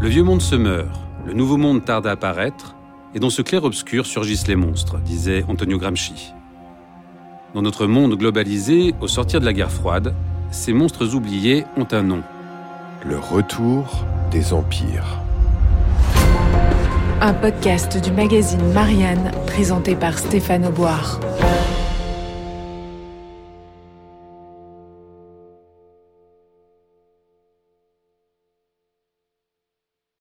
Le vieux monde se meurt, le nouveau monde tarde à apparaître, et dans ce clair-obscur surgissent les monstres, disait Antonio Gramsci. Dans notre monde globalisé, au sortir de la guerre froide, ces monstres oubliés ont un nom. Le retour des empires. Un podcast du magazine Marianne présenté par Stéphane Auboire.